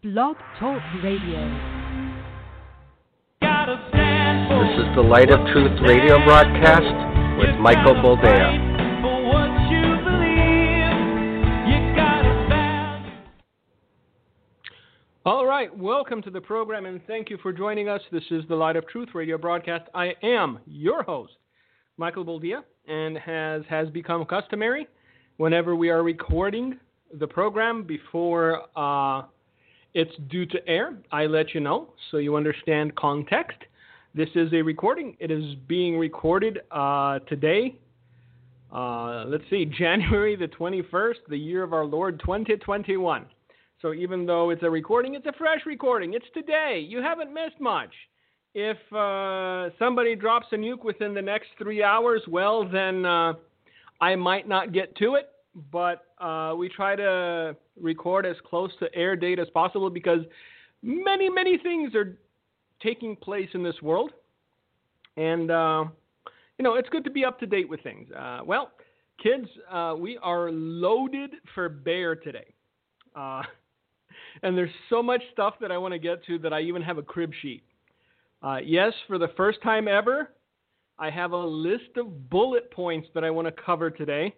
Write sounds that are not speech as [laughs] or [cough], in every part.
Blog Talk Radio. This is the Light of Truth radio broadcast with Michael Boldea. All right, welcome to the program and thank you for joining us. This is the Light of Truth radio broadcast. I am your host, Michael Boldea, and as has become customary, whenever we are recording the program before uh, it's due to air, I let you know so you understand context. This is a recording. It is being recorded uh, today. Uh, let's see, [laughs] January the 21st, the year of our Lord 2021. So even though it's a recording, it's a fresh recording. It's today. You haven't missed much. If uh, somebody drops a nuke within the next three hours, well, then uh, I might not get to it but uh, we try to record as close to air date as possible because many, many things are taking place in this world. And, uh, you know, it's good to be up to date with things. Uh, well, kids, uh, we are loaded for bear today. Uh, [laughs] and there's so much stuff that I want to get to that I even have a crib sheet. Uh, yes, for the first time ever, I have a list of bullet points that I want to cover today.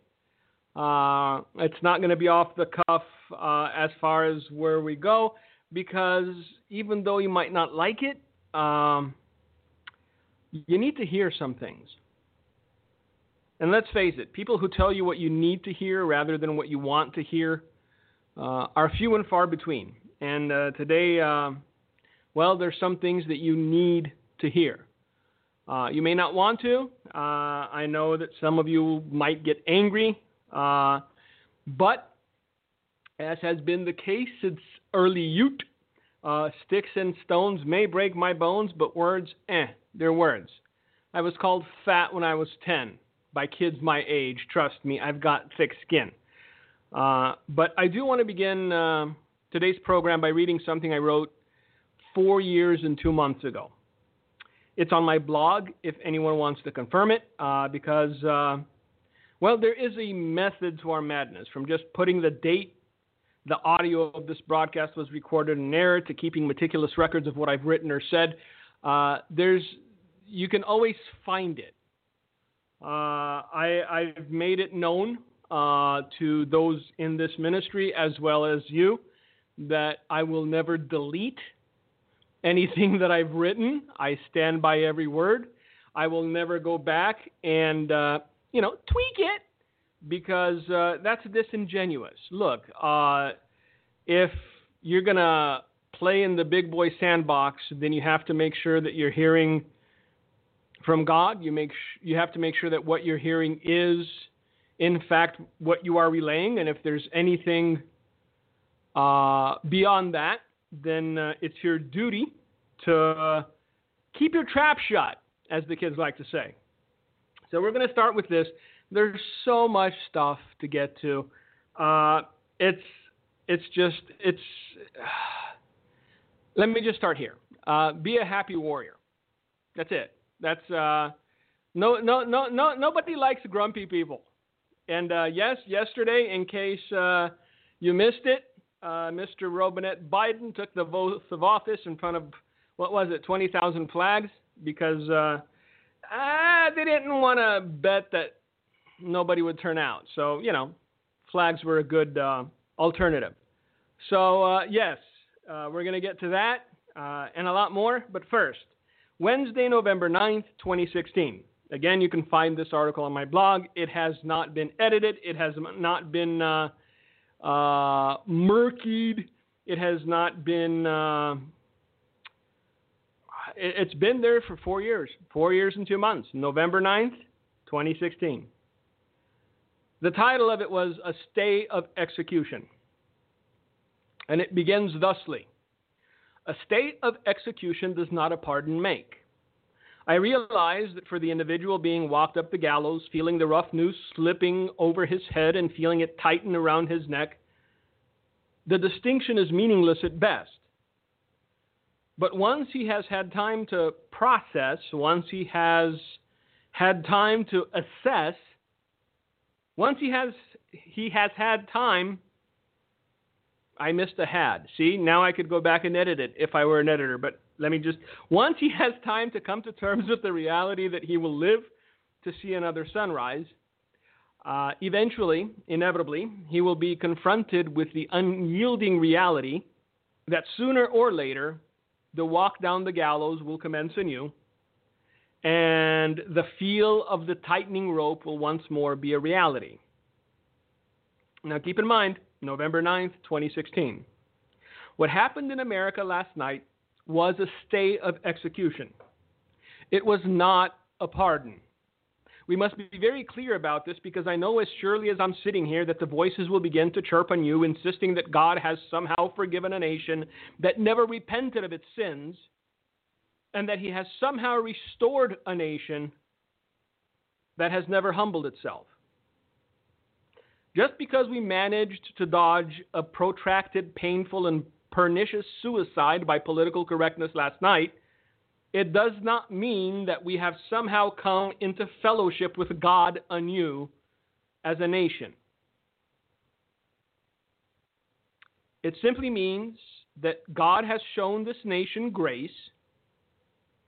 Uh, it's not going to be off the cuff uh, as far as where we go because even though you might not like it, um, you need to hear some things. And let's face it, people who tell you what you need to hear rather than what you want to hear uh, are few and far between. And uh, today, uh, well, there's some things that you need to hear. Uh, you may not want to. Uh, I know that some of you might get angry uh, but as has been the case since early youth, uh, sticks and stones may break my bones, but words, eh, they're words. I was called fat when I was 10 by kids my age. Trust me, I've got thick skin. Uh, but I do want to begin uh, today's program by reading something I wrote four years and two months ago. It's on my blog if anyone wants to confirm it, uh, because uh, well, there is a method to our madness, from just putting the date the audio of this broadcast was recorded in error to keeping meticulous records of what I've written or said. Uh, there's, you can always find it. Uh, I, have made it known uh, to those in this ministry as well as you that I will never delete anything [laughs] that I've written. I stand by every word. I will never go back and uh, you know, tweak it because uh, that's disingenuous. Look, uh, if you're gonna play in the big boy sandbox, then you have to make sure that you're hearing from God. You make sh- you have to make sure that what you're hearing is, in fact, what you are relaying. And if there's anything uh, beyond that, then uh, it's your duty to keep your trap shut, as the kids like to say. So we're going to start with this. There's so much stuff to get to. Uh, it's it's just it's. Uh, [sighs] let me just start here. Uh, be a happy warrior. That's it. That's uh, no no no no nobody likes grumpy people. And uh, yes, yesterday, in case uh, you missed it, Mr. Robinette Biden took the oath of office in front of what was it, 20,000 flags because uh, they didn't want to bet that nobody would turn out. So, you know, flags were a good uh, alternative. So, uh, yes, uh, we're going to get to that uh, and a lot more. But first, Wednesday, November 9th, 2016. Again, you can find this article on my blog. It has not been edited, it has not been uh, murkied, it has not been it's been there for four years, four years and two months, November 9th, 2016. The title of it was A Stay of Execution. And it begins thusly A state of execution does not a pardon make. I realize that for the individual being walked up the gallows, feeling the rough noose slipping over his head and feeling it tighten around his neck, the distinction is meaningless at best. But once he has had time to process, once he has had time to assess, once he has he has had time I missed a had. See, now I could go back and edit it if I were an editor. But let me just, once he has time to come to terms with the reality that he will live to see another sunrise, uh, eventually, inevitably, he will be confronted with the unyielding reality that sooner or later, the walk down the gallows will commence anew, and the feel of the tightening rope will once more be a reality. Now, keep in mind, November 9th, 2016. What happened in America last night was a stay of execution. It was not a pardon. We must be very clear about this because I know as surely as I'm sitting here that the voices will begin to chirp on you, insisting that God has somehow forgiven a nation that never repented of its sins and that he has somehow restored a nation that has never humbled itself. Just because we managed to dodge a protracted, painful, and pernicious suicide by political correctness last night, it does not mean that we have somehow come into fellowship with God anew as a nation. It simply means that God has shown this nation grace.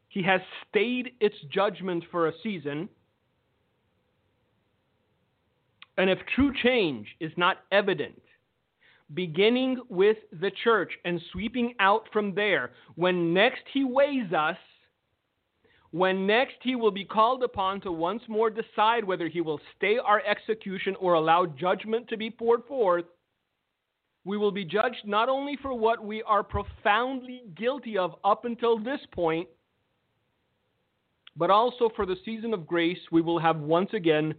He has stayed its judgment for a season and if true change is not evident, beginning with the church and sweeping out from there, when next he weighs us, when next he will be called upon to once more decide whether he will stay our execution or allow judgment to be poured forth, we will be judged not only for what we are profoundly guilty of up until this point, but also for the season of grace we will have once again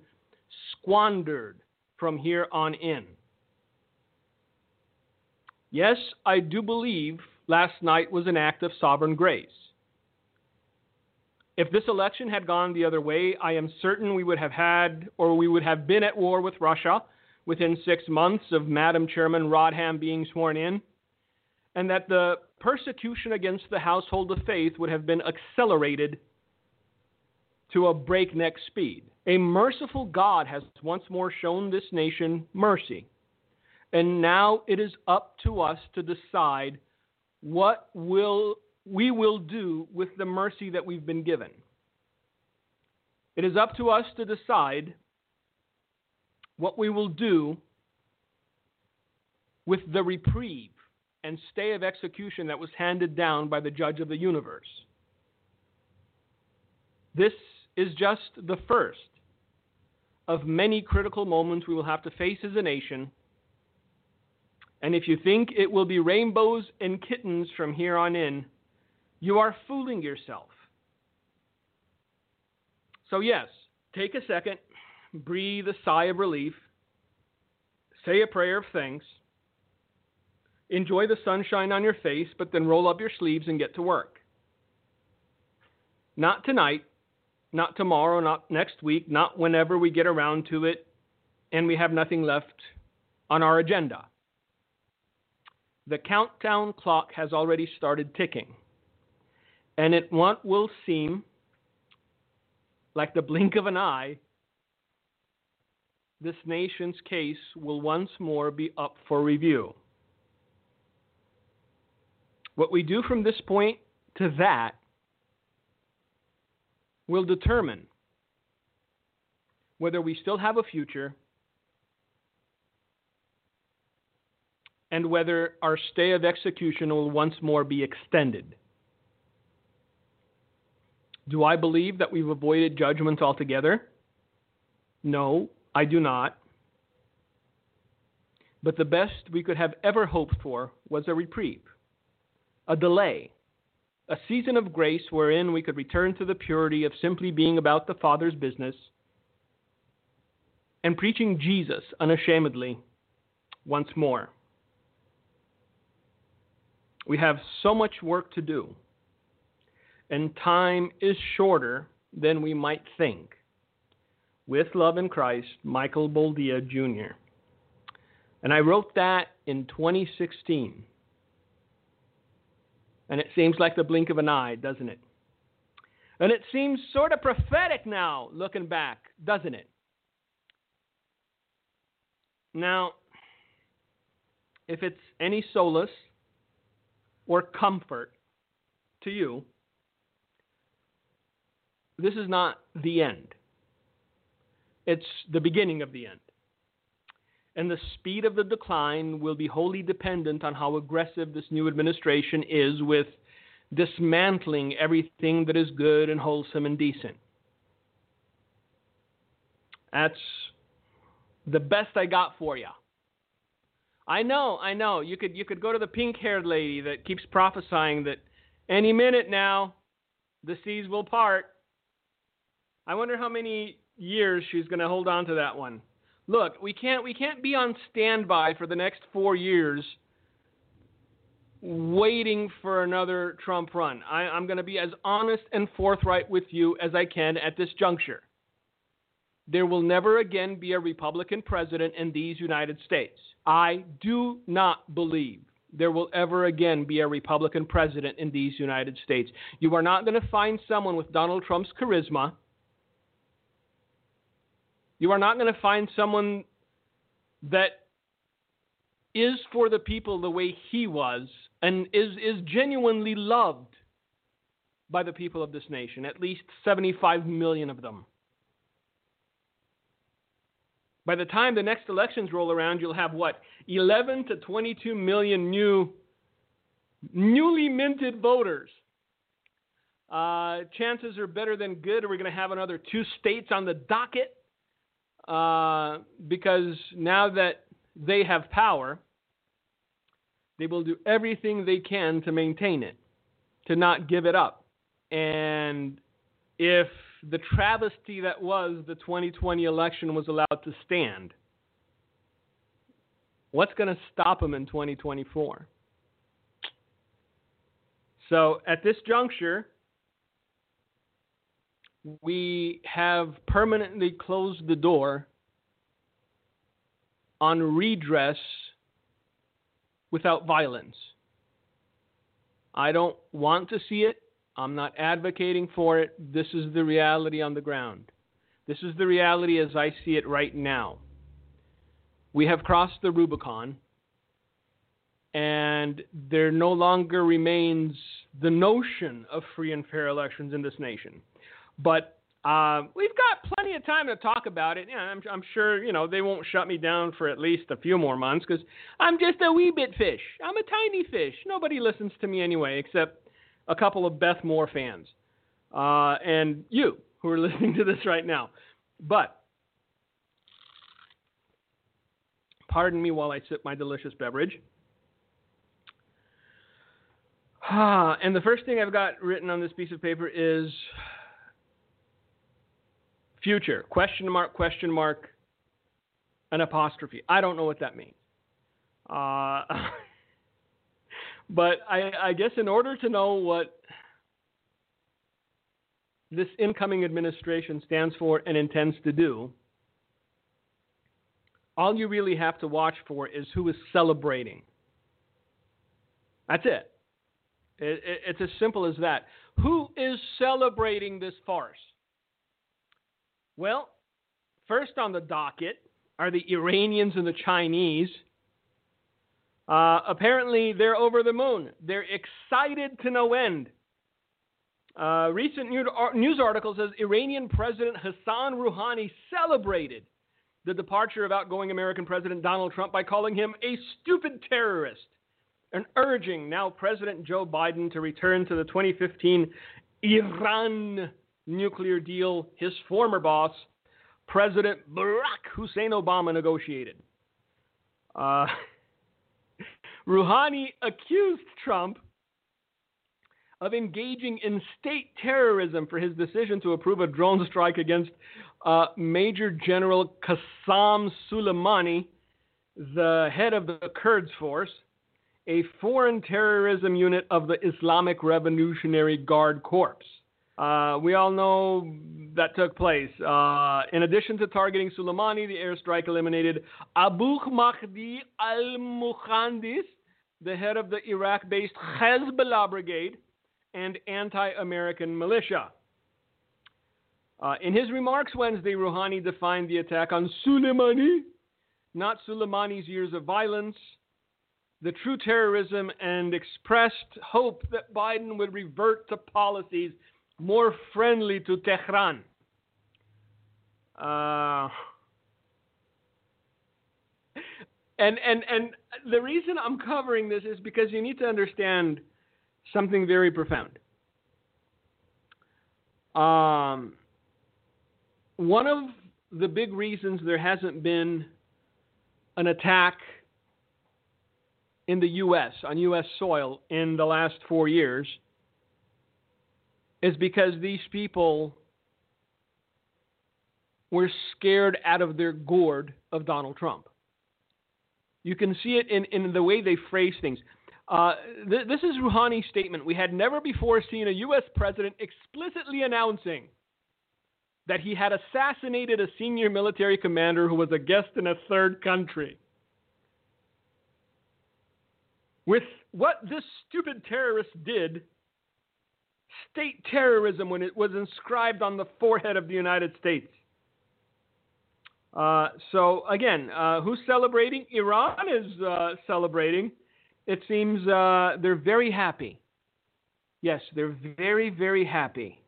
squandered from here on in. Yes, I do believe last night was an act of sovereign grace. If this election had gone the other way, I am certain we would have had, or we would have been at war with Russia within six months of Madam Chairman Rodham being sworn in, and that the persecution against the household of faith would have been accelerated to a breakneck speed. A merciful God has once more shown this nation mercy. And now it is up to us to decide what will we will do with the mercy that we've been given. It is up to us to decide what we will do with the reprieve and stay of execution that was handed down by the judge of the universe. This is just the first of many critical moments we will have to face as a nation. And if you think it will be rainbows and kittens from here on in, you are fooling yourself. So, yes, take a second, breathe a sigh of relief, say a prayer of thanks, enjoy the sunshine on your face, but then roll up your sleeves and get to work. Not tonight, not tomorrow, not next week, not whenever we get around to it and we have nothing left on our agenda. The countdown clock has already started ticking. And it what will seem like the blink of an eye, this nation's case will once more be up for review. What we do from this point to that will determine whether we still have a future and whether our stay of execution will once more be extended. Do I believe that we've avoided judgment altogether? No, I do not. But the best we could have ever hoped for was a reprieve, a delay, a season of grace wherein we could return to the purity of simply being about the Father's business and preaching Jesus unashamedly once more. We have so much work to do, and time is shorter than we might think. With love in Christ, Michael Boldea Jr. And I wrote that in 2016. And it seems like the blink of an eye, doesn't it? And it seems sort of prophetic now, looking back, doesn't it? Now, if it's any solace or comfort to you, this is not the end. It's the beginning of the end. And the speed of the decline will be wholly dependent on how aggressive this new administration is with dismantling everything that is good and wholesome and decent. That's the best I got for you. I know, I know. You could you could go to the pink-haired lady that keeps prophesying that any minute now the seas will part. I wonder how many years she's going to hold on to that one. Look, we can't we can't be on standby for the next 4 years waiting for another Trump run. I, I'm going to be as honest and forthright with you as I can at this juncture. There will never again be a Republican president in these United States. I do not believe there will ever again be a Republican president in these United States. You are not going to find someone with Donald Trump's charisma. You are not going to find someone that is for the people the way he was and is, is genuinely loved by the people of this nation, at least 75 million of them. By the time the next elections roll around, you'll have what? 11 to 22 million new, newly minted voters. Uh, chances are better than good. We're going to have another two states on the docket uh, because now that they have power, they will do everything they can to maintain it, to not give it up. And if the travesty that was the 2020 election was allowed to stand, what's going to stop them in 2024? So at this juncture, we have permanently closed the door on redress without violence. I don't want to see it. I'm not advocating for it. This is the reality on the ground. This is the reality as I see it right now. We have crossed the Rubicon, and there no longer remains the notion of free and fair elections in this nation. But uh, we've got plenty of time to talk about it. Yeah, I'm, I'm, sure you know they won't shut me down for at least a few more months because I'm just a wee bit fish. I'm a tiny fish. Nobody listens to me anyway, except a couple of Beth Moore fans, uh, and you who are [laughs] listening to this right now. But pardon me while I sip my delicious beverage. [sighs] And the first thing I've got written on this piece of paper is future question mark question mark an apostrophe. I don't know what that means. Uh, [laughs] But I, I guess in order to know what this incoming administration stands for and intends to do, all you really have to watch for is who is celebrating. That's it. it, it it's as simple as that. Who is celebrating this farce? Well, first on the docket are the Iranians and the Chinese uh, apparently, they're over the moon. They're excited to no end. Uh, recent news article says Iranian President Hassan Rouhani celebrated the departure of outgoing American President Donald Trump by calling him a stupid terrorist and urging now President Joe Biden to return to the 2015 Iran nuclear deal his former boss, President Barack Hussein Obama, negotiated. Uh, [laughs] Rouhani accused Trump of engaging in state terrorism for his decision to approve a drone strike against uh, Major General Qassem Soleimani, the head of the Quds Force, a foreign terrorism unit of the Islamic Revolutionary Guard Corps. Uh, we all know that took place. Uh, in addition to targeting Soleimani, the airstrike eliminated Abu Mahdi al Muhandis, the head of the Iraq based Hezbollah brigade, and anti American militia. Uh, in his remarks Wednesday, Rouhani defined the attack on Soleimani, not Soleimani's years of violence, the true terrorism and expressed hope that Biden would revert to policies more friendly to Tehran. Uh, and and and the reason I'm covering this is because you need to understand something very profound. Um, one of the big reasons there hasn't been an attack in the U.S., on U.S. soil, in the last four years is because these people were scared out of their gourd of Donald Trump. You can see it in, in the way they phrase things. Uh, th- this is Rouhani's statement. We had never before seen a U.S. president explicitly announcing that he had assassinated a senior military commander who was a guest in a third country. With what this stupid terrorist did, state terrorism when it was inscribed on the forehead of the United States. Uh, so again, uh, who's celebrating? Iran is uh, celebrating. It seems uh, they're very happy. Yes, they're very, very happy.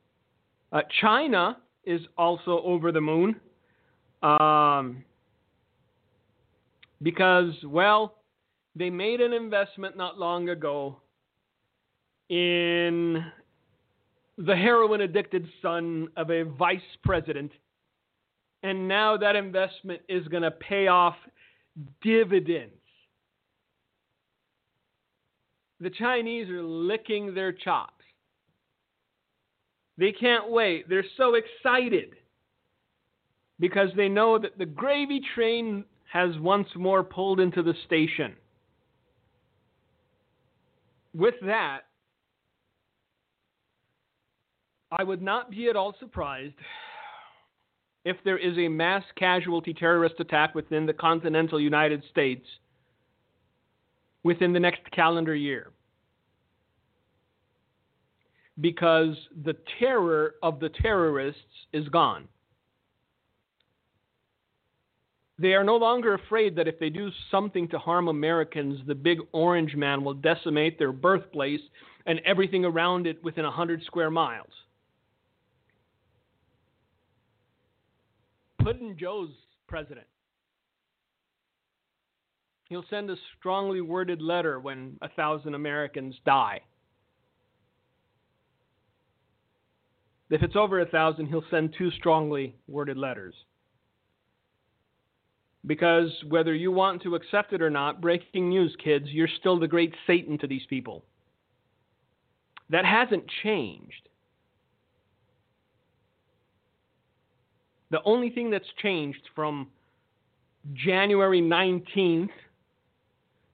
Uh, China is also over the moon um, because, well, they made an investment not long ago in the heroin addicted son of a vice president. And now that investment is going to pay off dividends. The Chinese are licking their chops. They can't wait. They're so excited because they know that the gravy train has once more pulled into the station. With that, I would not be at all surprised if there is a mass casualty terrorist attack within the continental United States within the next calendar year. Because the terror of the terrorists is gone. They are no longer afraid that if they do something to harm Americans, the big orange man will decimate their birthplace and everything around it within 100 square miles. Puddin' Joe's president. He'll send a strongly worded letter when a thousand Americans die. If it's over a thousand, he'll send two strongly worded letters. Because whether you want to accept it or not, breaking news, kids, you're still the great Satan to these people. That hasn't changed. The only thing that's changed from January 19th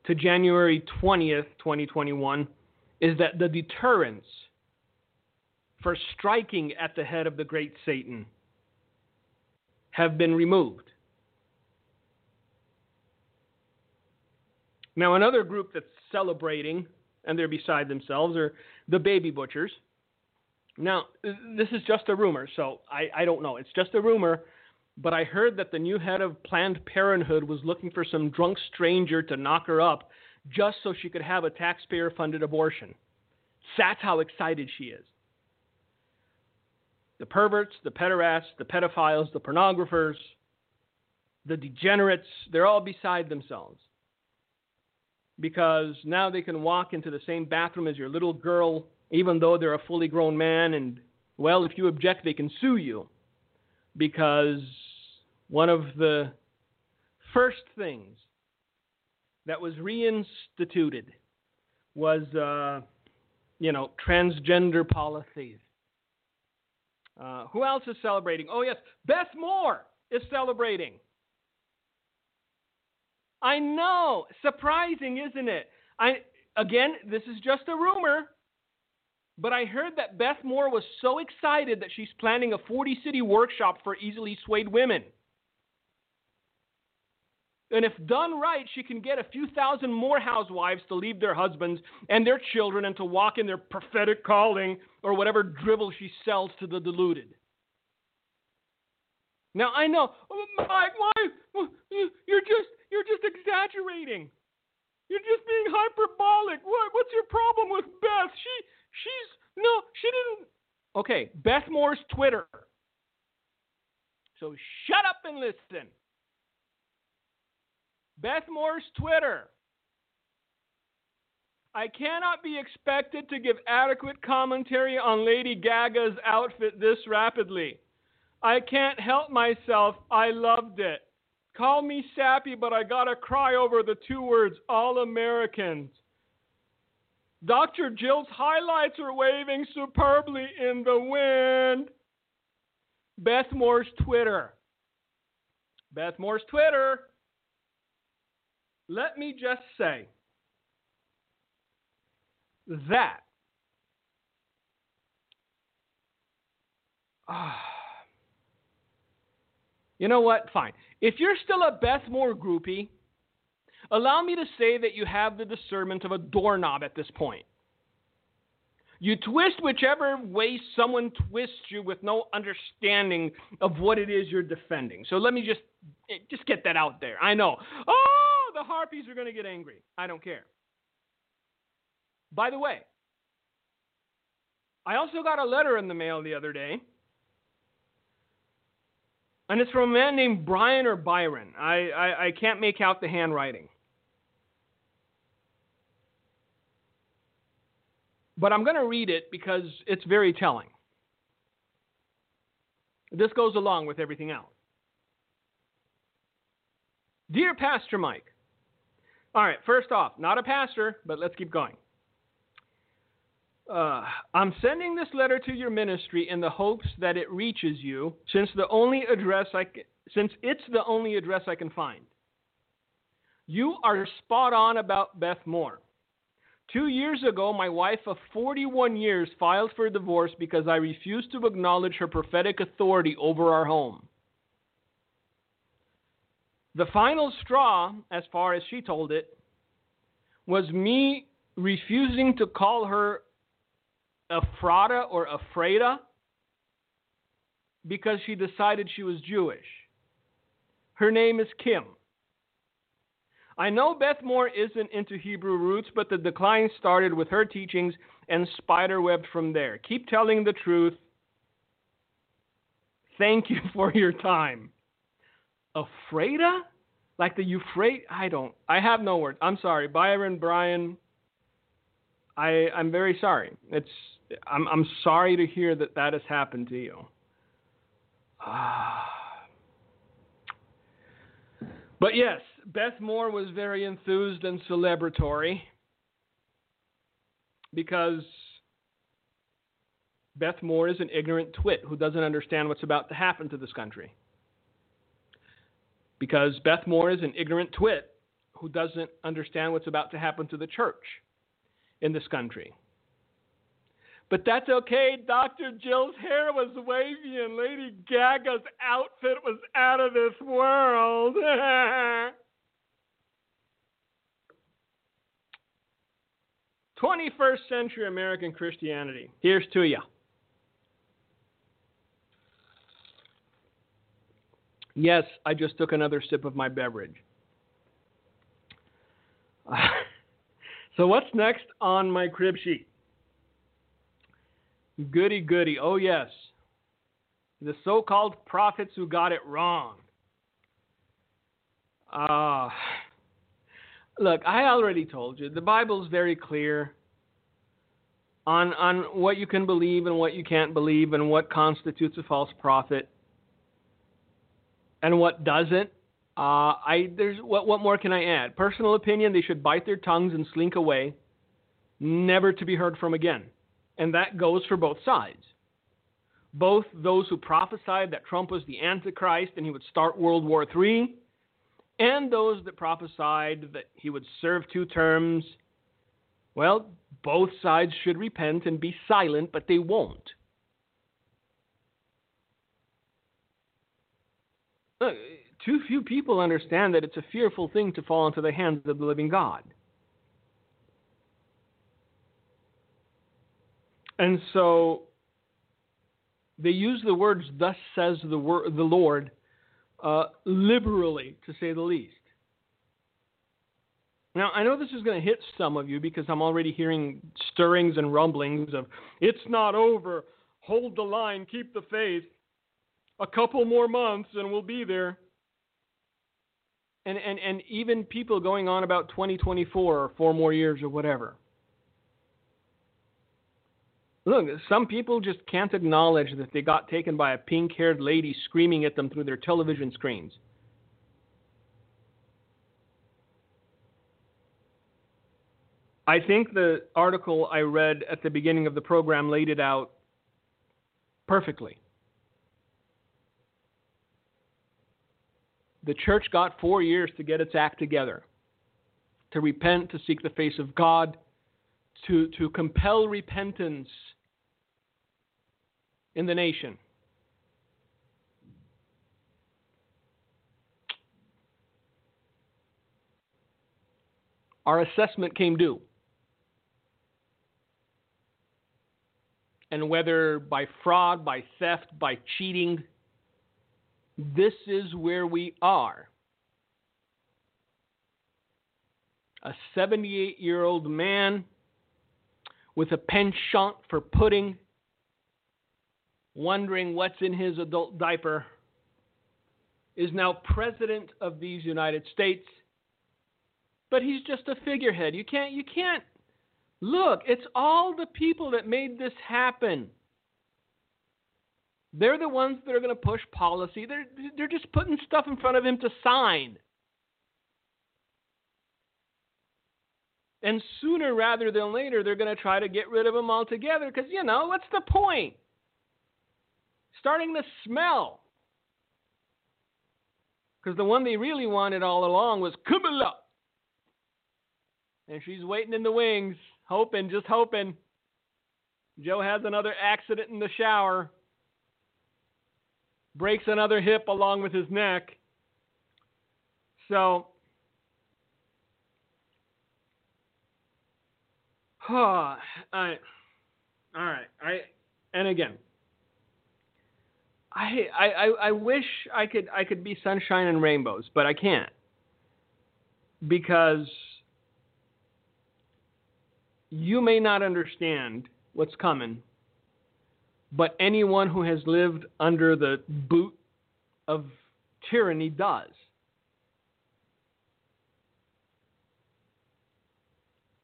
to January 20th, 2021, is that the deterrence for striking at the head of the great Satan have been removed. Now, another group that's celebrating, and they're beside themselves, are the baby butchers. Now, this is just a rumor, so I, I don't know. It's just a rumor, but I heard that the new head of Planned Parenthood was looking for some drunk stranger to knock her up just so she could have a taxpayer funded abortion. That's how excited she is. The perverts, the pederasts, the pedophiles, the pornographers, the degenerates, they're all beside themselves because now they can walk into the same bathroom as your little girl, even though they're a fully grown man. And, well, if you object, they can sue you because one of the first things that was reinstituted was, uh, you know, transgender policies. Uh, who else is celebrating? Oh, yes, Beth Moore is celebrating. I know. Surprising, isn't it? I again, this is just a rumor, but I heard that Beth Moore was so excited that she's planning a 40 city workshop for easily swayed women. And if done right, she can get a few thousand more housewives to leave their husbands and their children and to walk in their prophetic calling or whatever drivel she sells to the deluded. Now I know, Mike, why? You're just you're just exaggerating. You're just being hyperbolic. What? What's your problem with Beth? She, she's no, she didn't. Okay, Beth Moore's Twitter. So shut up and listen. Beth Moore's Twitter. I cannot be expected to give adequate commentary on Lady Gaga's outfit this rapidly. I can't help myself. I loved it. Call me sappy, but I gotta cry over the two words all Americans. Dr. Jill's highlights are waving superbly in the wind. Beth Moore's Twitter. Beth Moore's Twitter. Let me just say that uh, you know what? Fine. If you're still a Beth Moore groupie, allow me to say that you have the discernment of a doorknob at this point. You twist whichever way someone twists you with no understanding of what it is you're defending. So let me just just get that out there. I know. Oh, the harpies are going to get angry. I don't care. By the way, I also got a letter in the mail the other day. And it's from a man named Brian or Byron. I, I, I can't make out the handwriting. But I'm going to read it because it's very telling. This goes along with everything else. Dear Pastor Mike, all right, first off, not a pastor, but let's keep going. Uh, I'm sending this letter to your ministry in the hopes that it reaches you, since the only address I can, since it's the only address I can find. You are spot on about Beth Moore. Two years ago, my wife of 41 years filed for divorce because I refused to acknowledge her prophetic authority over our home. The final straw, as far as she told it, was me refusing to call her Ephrata or Ephrata because she decided she was Jewish. Her name is Kim. I know Beth Moore isn't into Hebrew roots, but the decline started with her teachings and spiderwebbed from there. Keep telling the truth. Thank you for your time. Ephrata? Like the Euphrates? I don't. I have no words. I'm sorry, Byron, Brian. I I'm very sorry. It's I'm I'm sorry to hear that that has happened to you. Ah. but yes, Beth Moore was very enthused and celebratory because Beth Moore is an ignorant twit who doesn't understand what's about to happen to this country. Because Beth Moore is an ignorant twit who doesn't understand what's about to happen to the church in this country. But that's okay. Dr. Jill's hair was wavy and Lady Gaga's outfit was out of this world. [laughs] 21st century American Christianity. Here's to you. Yes, I just took another sip of my beverage. [laughs] so, what's next on my crib sheet? Goody, goody. Oh, yes. The so called prophets who got it wrong. Ah. Uh, look, I already told you. The Bible's very clear on, on what you can believe and what you can't believe and what constitutes a false prophet and what doesn't. Uh, I there's what what more can I add? Personal opinion: they should bite their tongues and slink away, never to be heard from again and that goes for both sides. Both those who prophesied that Trump was the Antichrist and he would start World War III, and those that prophesied that he would serve two terms. Well, both sides should repent and be silent, but they won't. Look, too few people understand that it's a fearful thing to fall into the hands of the living God. And so they use the words "Thus says the the Lord" uh, liberally, to say the least. Now, I know this is going to hit some of you because I'm already hearing stirrings and rumblings of it's not over, hold the line, keep the faith. A couple more months and we'll be there. And and and even people going on about 2024 or four more years or whatever. Look, some people just can't acknowledge that they got taken by a pink-haired lady screaming at them through their television screens. I think the article I read at the beginning of the program laid it out perfectly. The church got four years to get its act together, to repent, to seek the face of God, to, to compel repentance in the nation. Our assessment came due. and whether by fraud, by theft, by cheating, this is where we are. A 78 year old man with a penchant for pudding, wondering what's in his adult diaper, is now president of these United States. But he's just a figurehead. You can't you can't Look, it's all the people that made this happen. They're the ones that are going to push policy. They're, they're just putting stuff in front of him to sign. And sooner rather than later, they're going to try to get rid of him altogether because, you know, what's the point? Starting to smell. Because the one they really wanted all along was Kamala. And she's waiting in the wings hoping, just hoping. Joe has another accident in the shower, breaks another hip along with his neck. So, huh, I, all right, I, and again, I, I, I wish I could, I could be sunshine and rainbows, but I can't because you may not understand what's coming, but anyone who has lived under the boot of tyranny does.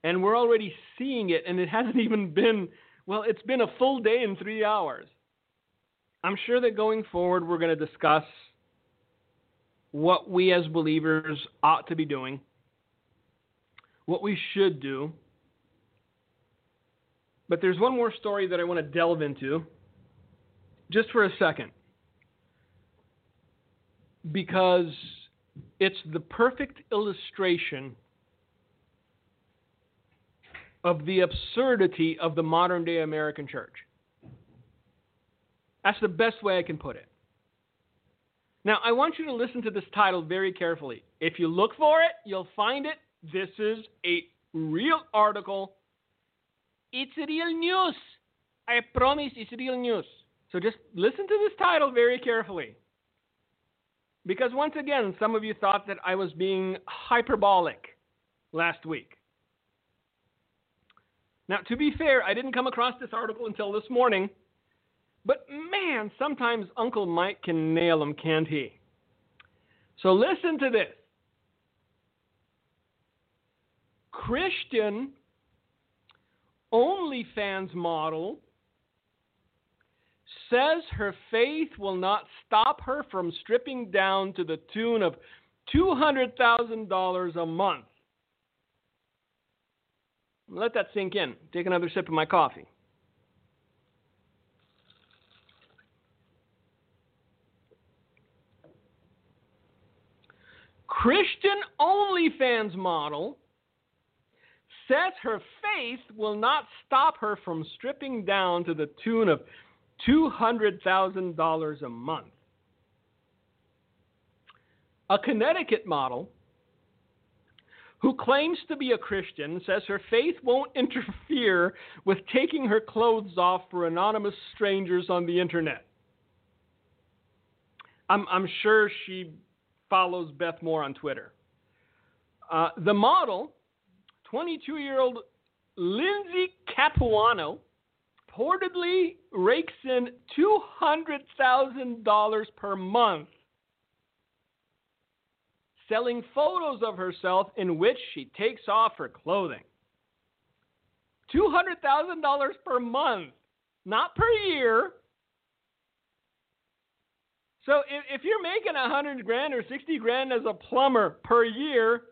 And we're already seeing it, and it [laughs] hasn't even been, well, it's been a full day and three hours. I'm sure that going forward, we're going to discuss what we as believers ought to be doing, what we should do, but there's one more story that I want to delve into just for a second. Because it's the perfect illustration of the absurdity of the modern day American church. That's the best way I can put it. Now, I want you to listen to this title very carefully. If you look for it, you'll find it. This is a real article it's real news. I promise it's real news. So just listen to this title very carefully. Because once again, some of you thought that I was being hyperbolic last week. Now, to be fair, I didn't come across this article until this morning. But man, sometimes Uncle Mike can nail them, can't he? So listen to this Christian OnlyFans model says her faith will not stop her from stripping down to the tune of $200,000 a month. Let that sink in. Take another sip of my coffee. Christian OnlyFans model says her faith will not stop her from stripping down to the tune of $200,000 a month. A Connecticut model who claims to be a Christian says her faith won't [laughs] interfere with taking her clothes off for anonymous strangers on the internet. I'm, I'm sure she follows Beth Moore on Twitter. Uh, the model 22 year old Lindsay Capuano reportedly rakes in $200,000 per month selling photos of herself in which she takes off her clothing. $200,000 per month, not per year. So if, if you're making a 100 grand or 60 grand as a plumber per year,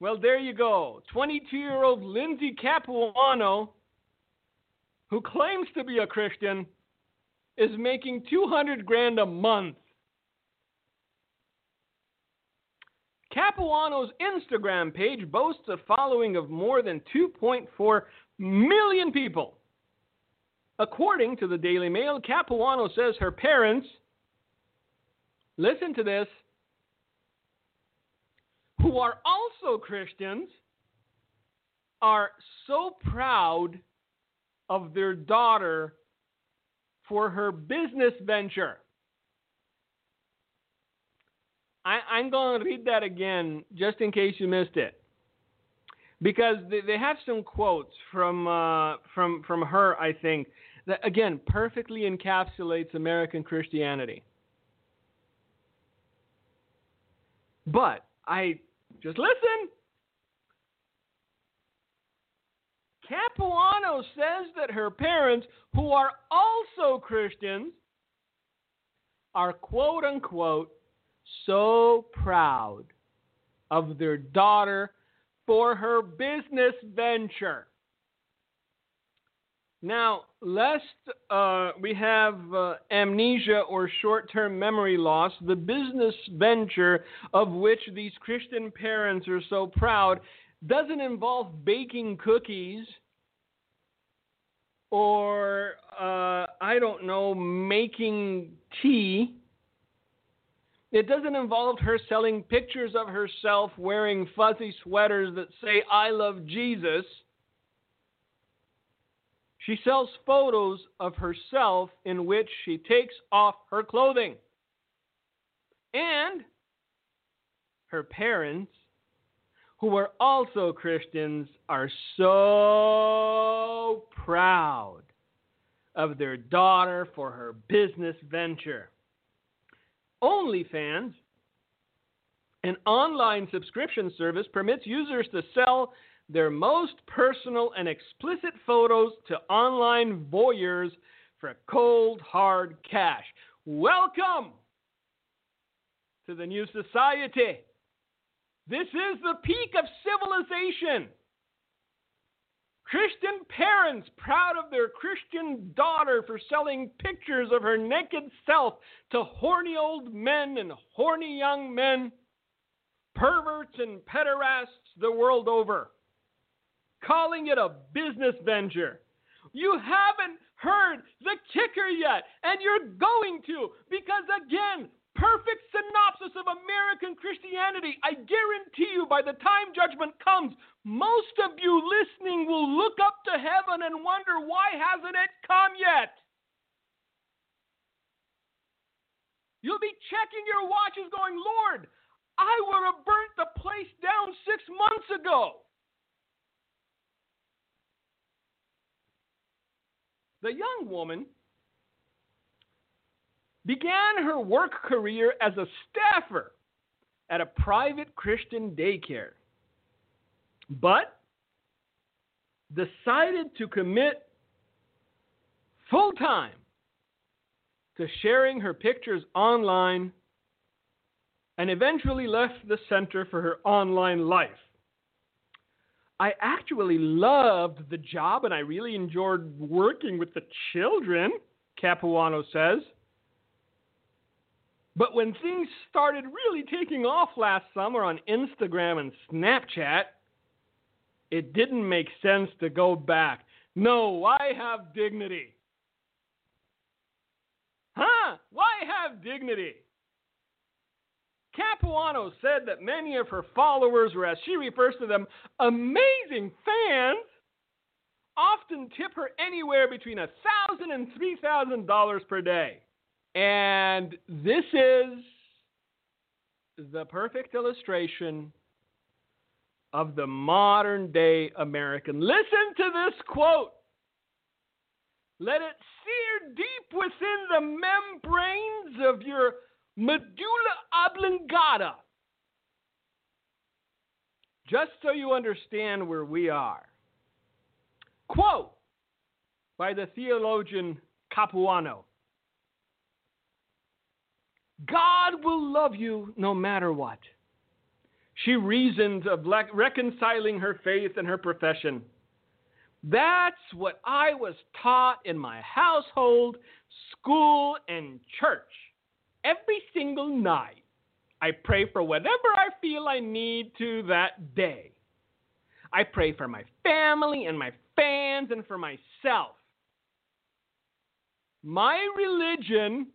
well, there you go. 22 year old Lindsay Capuano, who claims to be a Christian, is making 200 grand a month. Capuano's Instagram page boasts a following of more than 2.4 million people. According to the Daily Mail, Capuano says her parents, listen to this, who are also Christians, are so proud of their daughter for her business venture. I, am going to read that again just in case you missed it. Because they, they have some quotes from, uh, from, from her, I think, that again perfectly encapsulates American Christianity. But I just listen. Capuano says that her parents, who are also Christians, are quote unquote so proud of their daughter for her business venture. Now, lest uh, we have uh, amnesia or short term memory loss, the business venture of which these Christian parents are so proud doesn't involve baking cookies or, uh, I don't know, making tea. It doesn't involve her selling pictures of herself wearing fuzzy sweaters that say, I love Jesus. She sells photos of herself in which she takes off her clothing. And her parents, who are also Christians, are so proud of their daughter for her business venture. OnlyFans, an online subscription service, permits users to sell their most personal and explicit photos to online voyeurs for cold, hard cash. Welcome to the new society. This is the peak of civilization. Christian parents proud of their Christian daughter for selling pictures of her naked self to horny old men and horny young men, perverts and pederasts the world over, calling it a business venture. You haven't heard the kicker yet, and you're going to, because again, perfect synopsis of American Christianity. I guarantee you, by the time judgment comes, most of you listening will look up to heaven and wonder, why hasn't it come yet? You'll be checking your watches, going, Lord, I would have burnt the place down six months ago. The young woman began her work career as a staffer at a private Christian daycare, but decided to commit full time to sharing her pictures online and eventually left the center for her online life. I actually loved the job and I really enjoyed working with the children, Capuano says. But when things started really taking off last summer on Instagram and Snapchat, it didn't make sense to go back. No, I have dignity. Huh? Why have dignity? Capuano said that many of her followers, or as she refers to them, amazing fans, often tip her anywhere between a thousand and three thousand dollars per day. And this is the perfect illustration of the modern day American. Listen to this quote. Let it sear deep within the membranes of your medulla oblongata. Just so you understand where we are. Quote by the theologian Capuano God will love you no matter what. She reasoned of reconciling her faith and her profession. That's what I was taught in my household, school, and church. Every single night, I pray for whatever I feel I need to that day. I pray for my family and my fans and for myself. My religion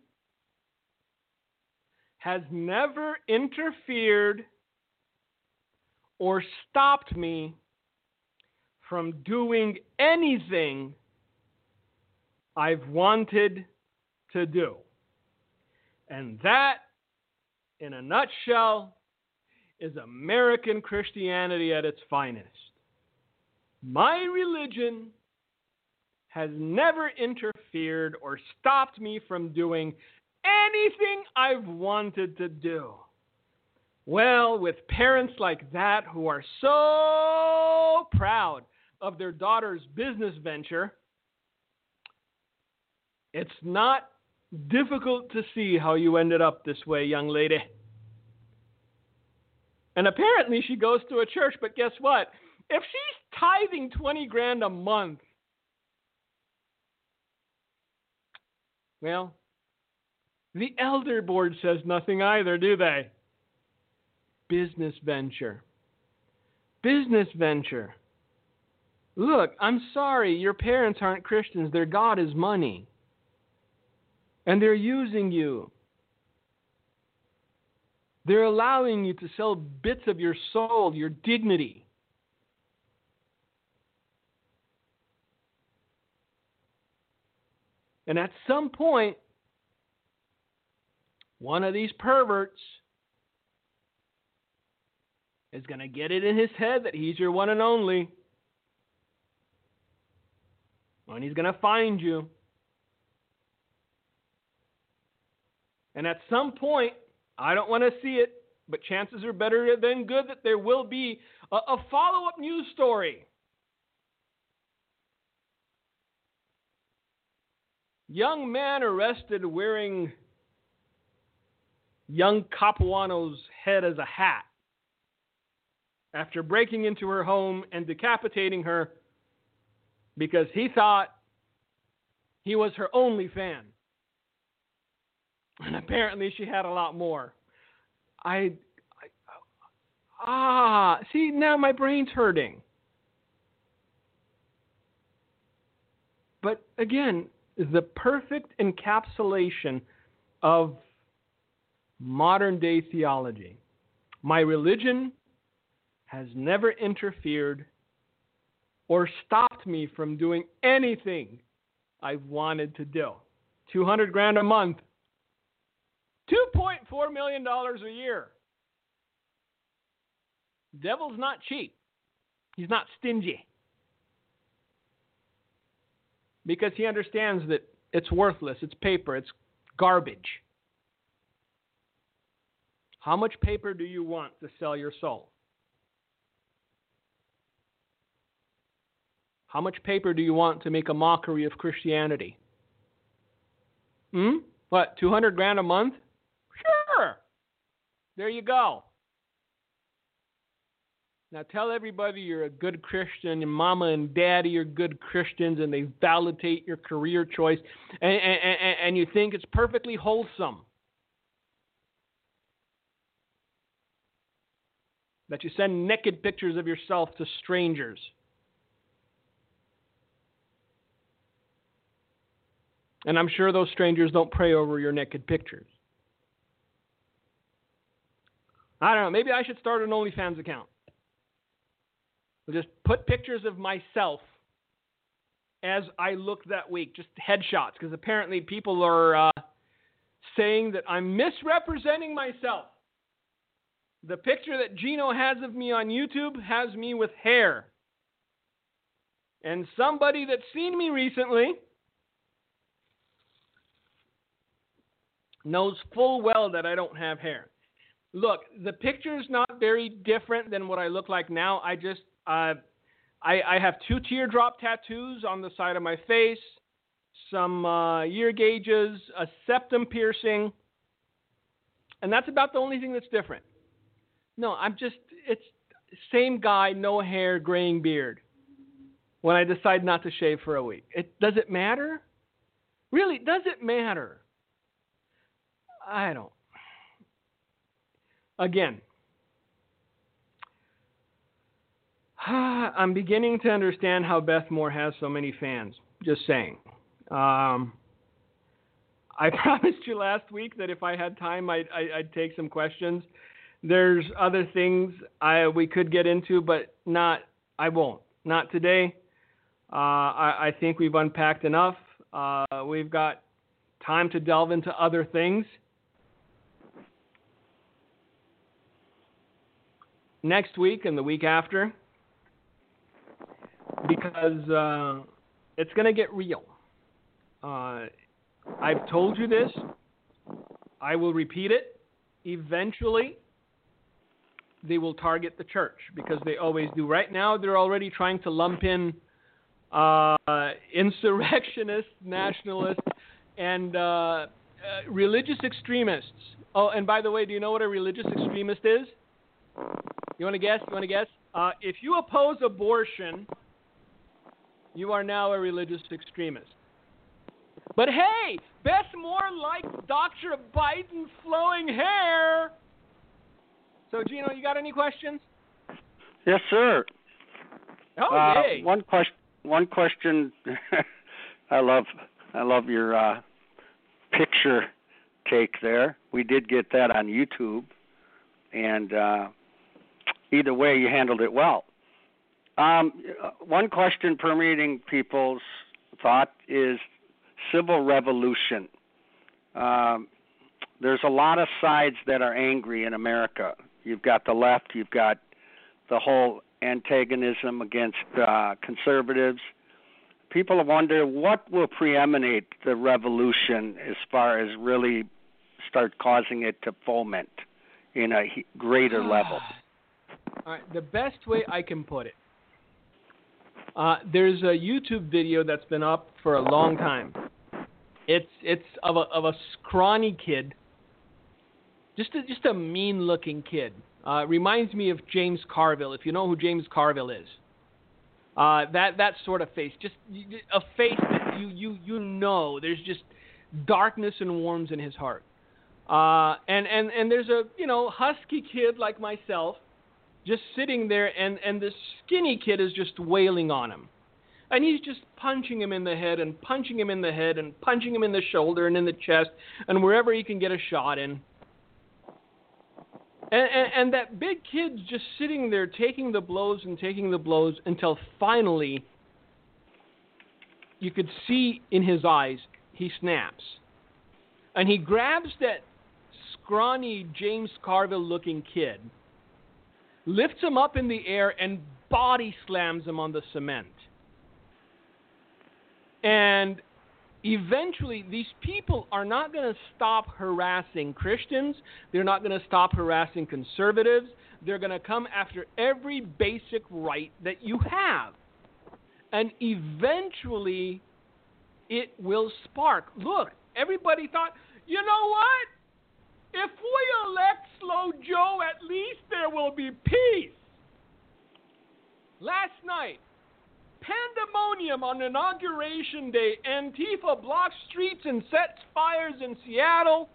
has never interfered or stopped me from doing anything I've wanted to do. And that, in a nutshell, is American Christianity at its finest. My religion has never interfered or stopped me from doing anything I've wanted to do. Well, with parents like that who are so proud of their daughter's business venture, it's not difficult to see how you ended up this way, young lady. And apparently she goes to a church, but guess what? If she's tithing 20 grand a month, well, the elder board says nothing either, do they? Business venture. Business venture. Look, I'm sorry, your parents aren't Christians. Their God is money. And they're using you. They're allowing you to sell bits of your soul, your dignity. And at some point, one of these perverts is going to get it in his head that he's your one and only. And he's going to find you. And at some point, I don't want to see it, but chances are better than good that there will be a, a follow up news story. Young man arrested wearing young Capuano's head as a hat after breaking into her home and decapitating her because he thought he was her only fan. And apparently she had a lot more. I, I ah, see now my brain's hurting. But again, the perfect encapsulation of modern day theology. My religion has never interfered or stopped me from doing anything I've wanted to do. 200 grand a month. $2.4 million a year. Devil's not cheap. He's not stingy. Because he understands that it's worthless, it's paper, it's garbage. How much paper do you want to sell your soul? How much paper do you want to make a mockery of Christianity? Hmm? What, 200 grand a month? Sure. There you go. Now tell everybody you're a good Christian, and mama and daddy are good Christians, and they validate your career choice, and, and, and, and you think it's perfectly wholesome. That you send naked pictures of yourself to strangers. And I'm sure those strangers don't pray over your naked pictures. I don't know. Maybe I should start an OnlyFans account. I'll just put pictures of myself as I look that week, just headshots, because apparently people are uh, saying that I'm misrepresenting myself The picture that Gino has of me on YouTube has me with hair. And somebody that's seen me recently knows full well that I don't have hair. Look, the picture is not very different than what I look like now. I just, uh, I, I have two teardrop tattoos on the side of my face, some uh, ear gauges, a septum piercing, and that's about the only thing that's different. No, I'm just, it's same guy, no hair, graying beard. When I decide not to shave for a week, it does it matter? Really, does it matter? I don't. Again, [sighs] I'm beginning to understand how Beth Moore has so many fans. Just saying. Um, I [laughs] promised you last week that if I had time, I'd, I'd take some questions. There's other things I we could get into, but not. I won't. Not today. Uh, I, I, think we've unpacked enough. Uh, we've got time to delve into other things. Next week and the week after, because uh, it's going to get real. Uh, I've told you this. I will repeat it. Eventually, they will target the church because they always do. Right now, they're already trying to lump in uh, insurrectionists, nationalists, and uh, uh, religious extremists. Oh, and by the way, do you know what a religious extremist is? You want to guess? You want to guess? Uh, if you oppose abortion, you are now a religious extremist. But hey, Beth Moore likes Dr. Biden's flowing hair. So, Gino, you got any questions? Yes, sir. Oh, uh, yay. One question. One question. [laughs] I love. I love your uh, picture take there. We did get that on YouTube, and uh, either way, you handled it well. Um, one question permeating people's thought is civil revolution. Um, there's a lot of sides that are angry in America. You've got the left, you've got the whole antagonism against uh, conservatives. People wonder what will preeminate the revolution as far as really start causing it to foment in a greater level. All right, the best way I can put it uh, there's a YouTube video that's been up for a long time. It's it's of a of a scrawny kid, just a, just a mean looking kid. Uh, reminds me of James Carville, if you know who James Carville is. Uh, that that sort of face, just a face that you you you know there's just darkness and warmth in his heart. Uh, and and and there's a you know husky kid like myself just sitting there, and, and this skinny kid is just wailing on him. And he's just punching him in the head and punching him in the head and punching him in the shoulder and in the chest and wherever he can get a shot in. And, and, and that big kid's just sitting there taking the blows and taking the blows until finally you could see in his eyes he snaps. And he grabs that scrawny James Carville looking kid lifts him up in the air, and body slams him on the cement. And eventually, these people are not going to stop harassing Christians. They're not going to stop harassing conservatives. They're going to come after every basic right that you have. And eventually, it will spark. Look, everybody thought, you know what? If we elect Slow Joe, at least there will be peace. Last night, pandemonium on Inauguration Day. Antifa blocks streets and sets fires in Seattle,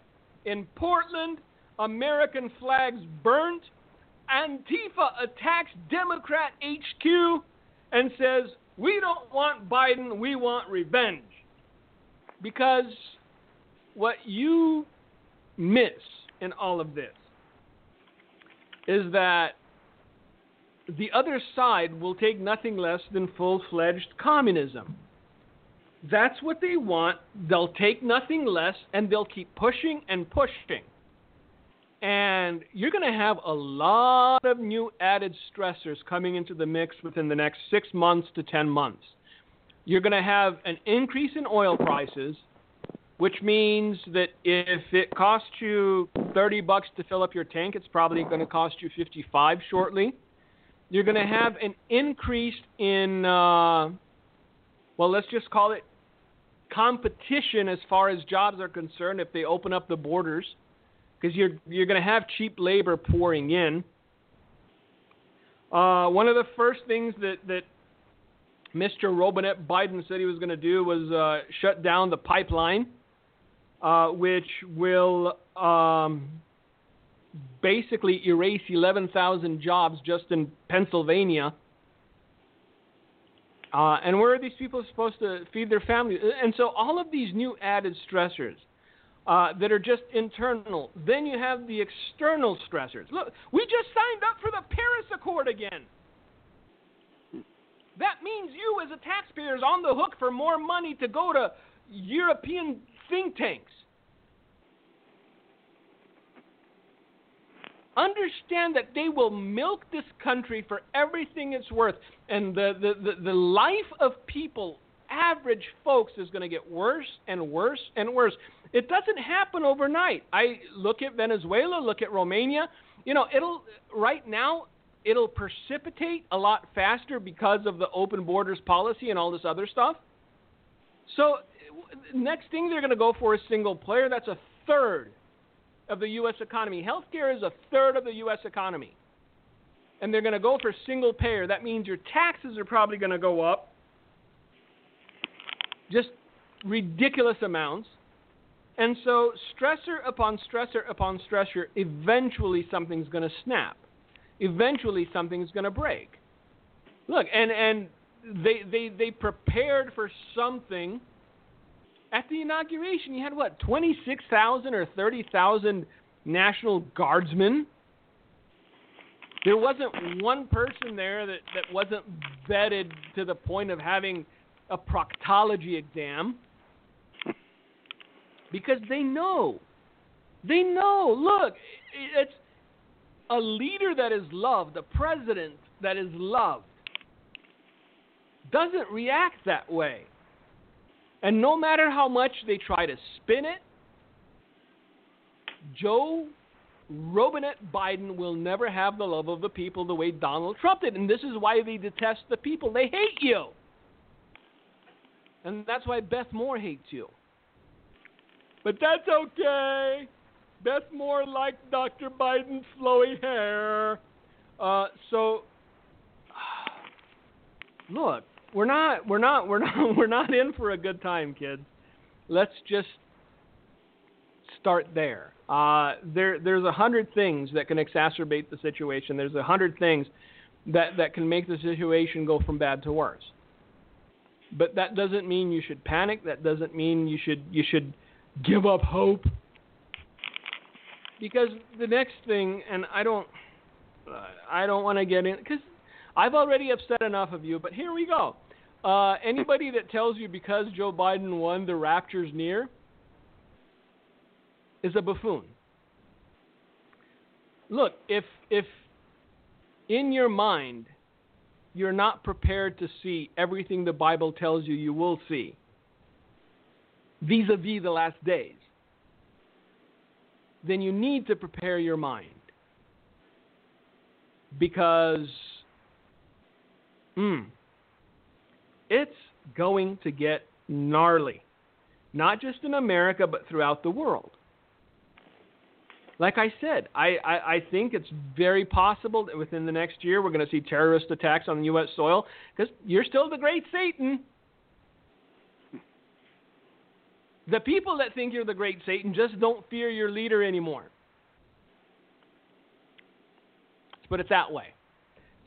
in Portland. American flags burnt. Antifa attacks Democrat HQ and says, We don't want Biden, we want revenge. Because what you miss in all of this is that the other side will take nothing less than full fledged communism. That's what they want. They'll take nothing less and they'll keep pushing and pushing. And you're going to have a lot of new added stressors coming into the mix within the next six months to 10 months. You're going to have an increase in oil prices, which means that if it costs you 30 bucks to fill up your tank, it's probably going to cost you 55 shortly. You're going to have an increase in, uh, well, let's just call it competition as far as jobs are concerned if they open up the borders because you're you're going to have cheap labor pouring in. Uh, one of the first things that that Mr. Robinette Biden said he was going to do was uh, shut down the pipeline, uh, which will um, basically erase 11,000 jobs just in Pennsylvania. Uh, and where are these people supposed to feed their families? And so all of these new added stressors uh, that are just internal. Then you have the external stressors. Look, we just signed up for the Paris Accord again. That means you, as a taxpayer, is on the hook for more money to go to European think tanks. Understand that they will milk this country for everything it's worth, and the, the, the, the life of people, average folks, is going to get worse and worse and worse. It doesn't happen overnight. I look at Venezuela, look at Romania. You know, it'll right now it'll precipitate a lot faster because of the open borders policy and all this other stuff. So next thing they're going to go for is single payer. That's a third of the U.S. economy. Healthcare is a third of the U.S. economy. And they're going to go for single payer. That means your taxes are probably going to go up just ridiculous amounts. And so, stressor upon stressor upon stressor, eventually something's going to snap. Eventually something's going to break. Look, and, and they, they, they prepared for something. At the inauguration, you had what, 26,000 or 30,000 National Guardsmen? There wasn't one person there that, that wasn't vetted to the point of having a proctology exam because they know. They know. Look, it's a leader that is loved, a president that is loved, doesn't react that way. And no matter how much they try to spin it, Joe Robinette Biden will never have the love of the people the way Donald Trump did. And this is why they detest the people. They hate you. And that's why Beth Moore hates you. But that's okay. Beth Moore liked Dr. Biden's flowy hair. Uh, so [sighs] look, we're not we're not we're not [laughs] we're not in for a good time, kids. Let's just start there. Uh, there there's a hundred things that can exacerbate the situation. There's a hundred things that that can make the situation go from bad to worse. But that doesn't mean you should panic. That doesn't mean you should you should give up hope. Because the next thing, and I don't, uh, I don't want to get in because I've already upset enough of you. But here we go. Uh, anybody that tells you because Joe Biden won, the rapture's near, is a buffoon. Look, if if in your mind you're not prepared to see everything the Bible tells you you will see, vis a vis the last days, then you need to prepare your mind. Because, hmm, it's going to get gnarly. Not just in America, but throughout the world. Like I said, I, I, I think it's very possible that within the next year we're going to see terrorist attacks on U.S. soil because you're still the great Satan. The people that think you're the great Satan just don't fear your leader anymore. Let's put it that way.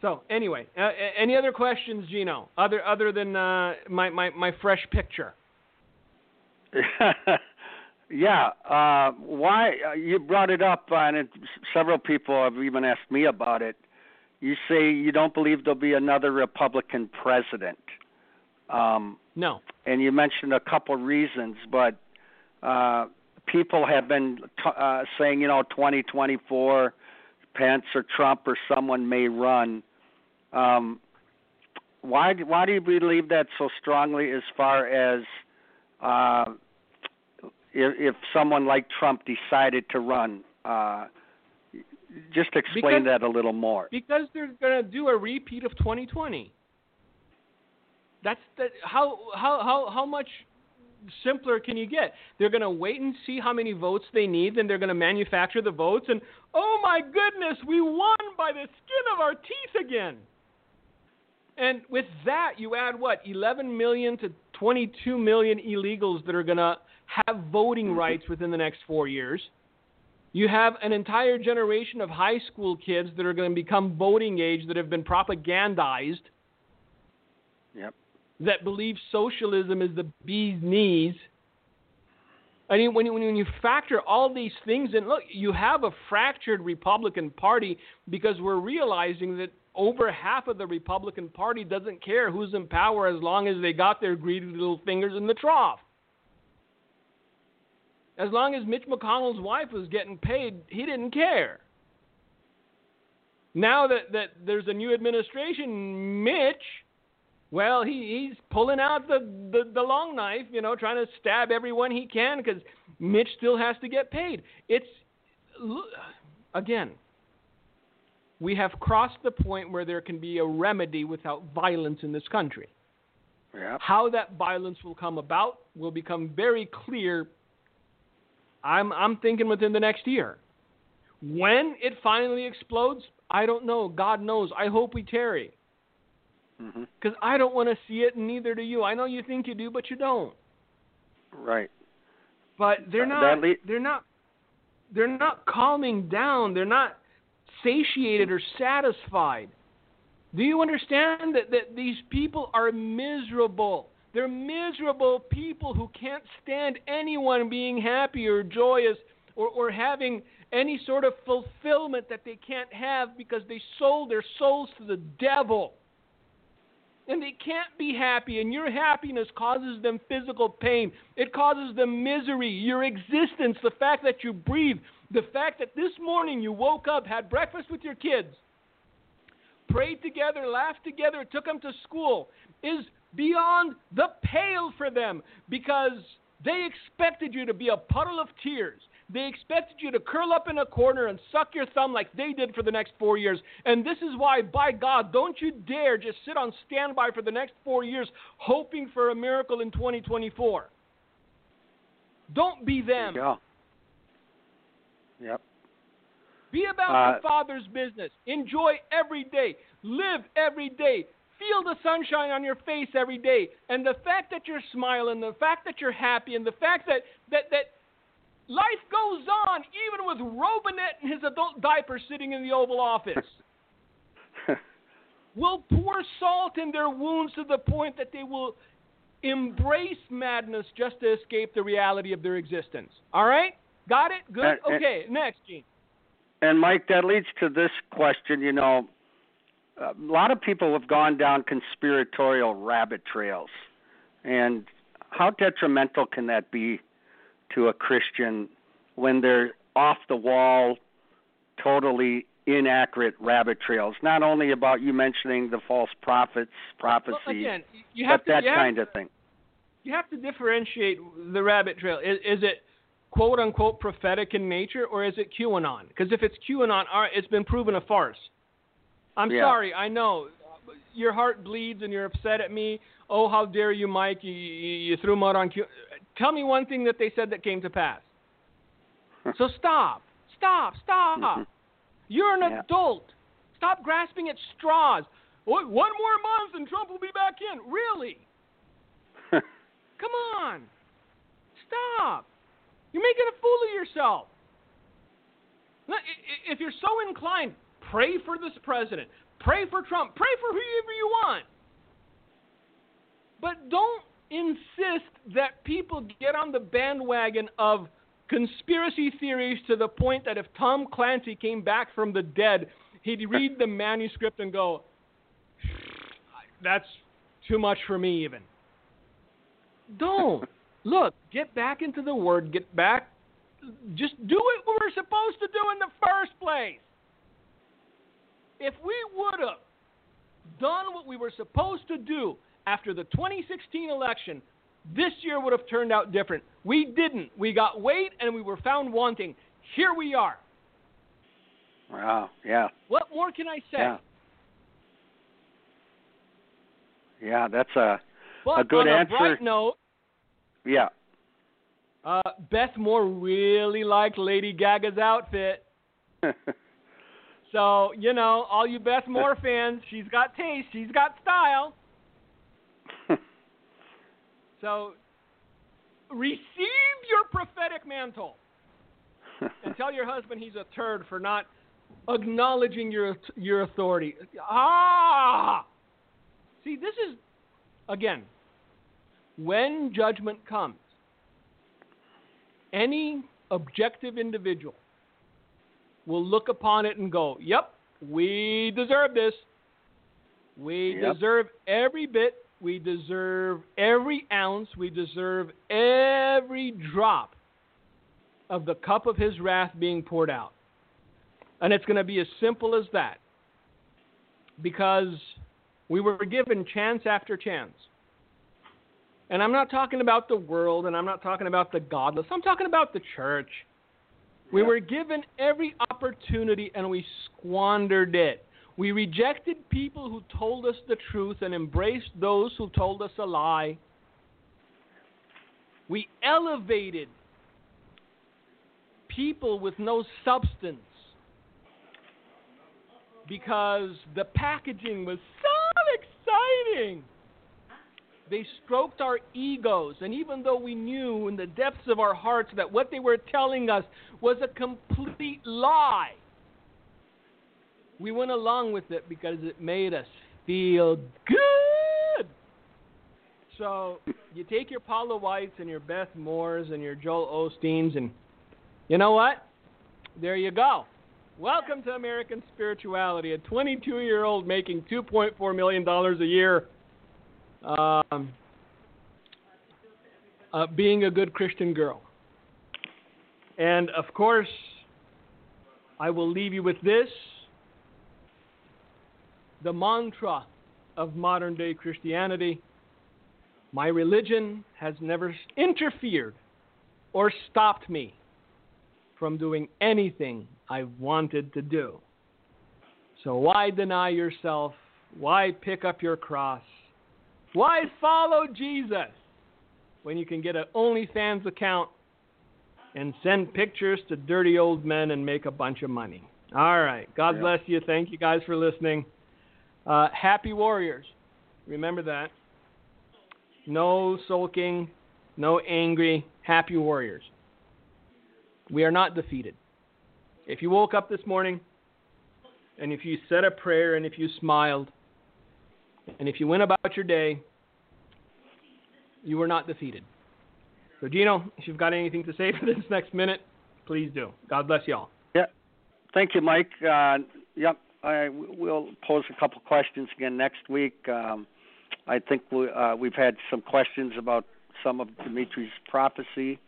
So anyway, uh, any other questions, Gino? Other other than uh, my, my my fresh picture. [laughs] yeah. Uh, why uh, you brought it up, uh, and it, several people have even asked me about it. You say you don't believe there'll be another Republican president. Um, no. And you mentioned a couple reasons, but uh, people have been t- uh, saying, you know, 2024, Pence or Trump or someone may run. Um, why why do you believe that so strongly? As far as uh, if, if someone like Trump decided to run, uh, just explain Because- that a little more. Because they're going to do a repeat of 2020. That's the, how how how how much simpler can you get? They're going to wait and see how many votes they need, then they're going to manufacture the votes, and oh my goodness, we won by the skin of our teeth again. And with that, you add what 11 million to 22 million illegals that are going to have voting mm-hmm. rights within the next four years. You have an entire generation of high school kids that are going to become voting age that have been propagandized Yep. that believe socialism is the bee's knees. I mean, when you, when you factor all these things in, look, you have a fractured Republican Party because we're realizing that over half of the Republican Party doesn't care who's in power as long as they got their greedy little fingers in the trough. As long as Mitch McConnell's wife was getting paid, he didn't care. Now that, that there's a new administration, Mitch, well, he, he's pulling out the, the, the long knife, you know, trying to stab everyone he can because Mitch still has to get paid. It's, again, we have crossed the point where there can be a remedy without violence in this country. How that violence will come about will become very clear. I'm I'm thinking within the next year. When it finally explodes, I don't know. God knows. I hope we tarry mm-hmm. because I don't want to see it, and neither do you. I know you think you do, but you don't. Right. But they're not. le- they're not. They're not calming down. They're not satiated or satisfied. Do you understand that, that these people are miserable? They're miserable people who can't stand anyone being happy or joyous or, or having any sort of fulfillment that they can't have because they sold their souls to the devil. And they can't be happy, and your happiness causes them physical pain. It causes them misery. Your existence, the fact that you breathe, the fact that this morning you woke up, had breakfast with your kids, prayed together, laughed together, took them to school, is beyond the pale for them because they expected you to be a puddle of tears. They expected you to curl up in a corner and suck your thumb like they did for the next four years. And this is why, by God, don't you dare just sit on standby for the next four years hoping for a miracle in 2024. Don't be them. Yeah. Yep. Be about Uh, your Father's business. Enjoy every day. Live every day. Feel the sunshine on your face every day. And the fact that you're smiling, the fact that you're happy, and the fact that, that, that life goes on even with Robinette and his adult diaper sitting in the Oval Office [laughs] will pour salt in their wounds to the point that they will embrace madness just to escape the reality of their existence. All right? Got it? Good? Uh, Okay, next, Gene. And Mike, that leads to this question. You know, a lot of people have gone down conspiratorial rabbit trails, and how detrimental can that be to a Christian when they're off the wall, totally inaccurate rabbit trails? Not only about you mentioning the false prophets, prophecy, Well, again, but to, that kind to, of thing. You have to differentiate the rabbit trail. Is, is it quote unquote prophetic in nature, or is it QAnon? Because if it's QAnon, all right, it's been proven a farce. I'm Yeah. sorry, I know your heart bleeds and you're upset at me. Oh, how dare you, Mike? You, you, you threw mud on Q. Tell me one thing that they said that came to pass. [laughs] so stop, stop, stop. Mhm. You're an Yeah. adult. Stop grasping at straws. One more month and Trump will be back in. Really? [laughs] Come on. Stop. You're making a fool of yourself. Look, i- i- If you're so inclined, pray for this president. Pray for Trump. Pray for whoever you want. But don't insist that people get on the bandwagon of conspiracy theories to the point that if Tom Clancy came back from the dead, he'd read the manuscript and go, that's too much for me, even. Don't. Look, get back into the Word, get back just do what we were supposed to do in the first place. If we would have done what we were supposed to do after the 2016 election, this year would have turned out different. We didn't. We got weight and we were found wanting. Here we are. Wow. Yeah. What more can I say? Yeah. Yeah, that's a but a good on a answer. bright note, yeah. uh, Beth Moore really liked Lady Gaga's outfit. [laughs] So, you know, all you Beth Moore [laughs] fans, she's got taste, she's got style. So, receive your prophetic mantle and tell your husband he's a turd for not acknowledging your your authority. Ah! See, this is again when judgment comes. Any objective individual will look upon it and go, "Yep, we deserve this. We Yep. deserve every bit. We deserve every ounce. We deserve every drop of the cup of his wrath being poured out." And it's going to be as simple as that. Because we were given chance after chance. And I'm not talking about the world and I'm not talking about the godless. I'm talking about the church. We were given every opportunity and we squandered it. We rejected people who told us the truth and embraced those who told us a lie. We elevated people with no substance because the packaging was so exciting. They stroked our egos, and even though we knew in the depths of our hearts that what they were telling us was a complete lie, we went along with it because it made us feel good. So you take your Paula Whites and your Beth Moores and your Joel Osteens, and you know what? There you go. Welcome to American Spirituality. A 22 year old making $2.4 million a year, um, uh, being a good Christian girl. And of course, I will leave you with this the mantra of modern day Christianity my religion has never interfered or stopped me from doing anything I wanted to do. So why deny yourself? Why pick up your cross? Why follow Jesus when you can get an OnlyFans account and send pictures to dirty old men and make a bunch of money? All right. God Yeah. bless you. Thank you guys for listening. Uh, happy Warriors. Remember that. No sulking, no angry. Happy Warriors. We are not defeated. If you woke up this morning and if you said a prayer and if you smiled and if you went about your day, you were not defeated. So, Gino, if you've got anything to say [laughs] for this next minute, please do. God bless you all. Yeah. Thank you, Mike. Uh, yep, I, we'll pose a couple questions again next week. Um, I think we, uh, we've had some questions about some of Dimitri's prophecy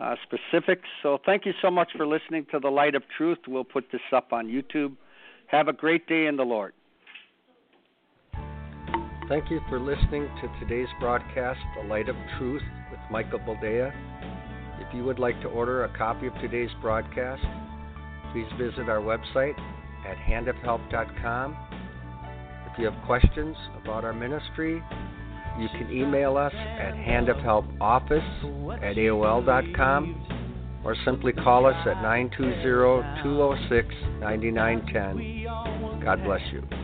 uh, specifics. So thank you so much for listening to the Light of Truth. We'll put this up on YouTube. Have a great day in the Lord. Thank you for listening to today's broadcast, The Light of Truth with Michael Boldea. If you would like to order a copy of today's broadcast, please visit our website at handofhelp.com. If you have questions about our ministry, you can email us at handofhelpoffice at AOL.com or simply call us at 920 206 9910. God bless you.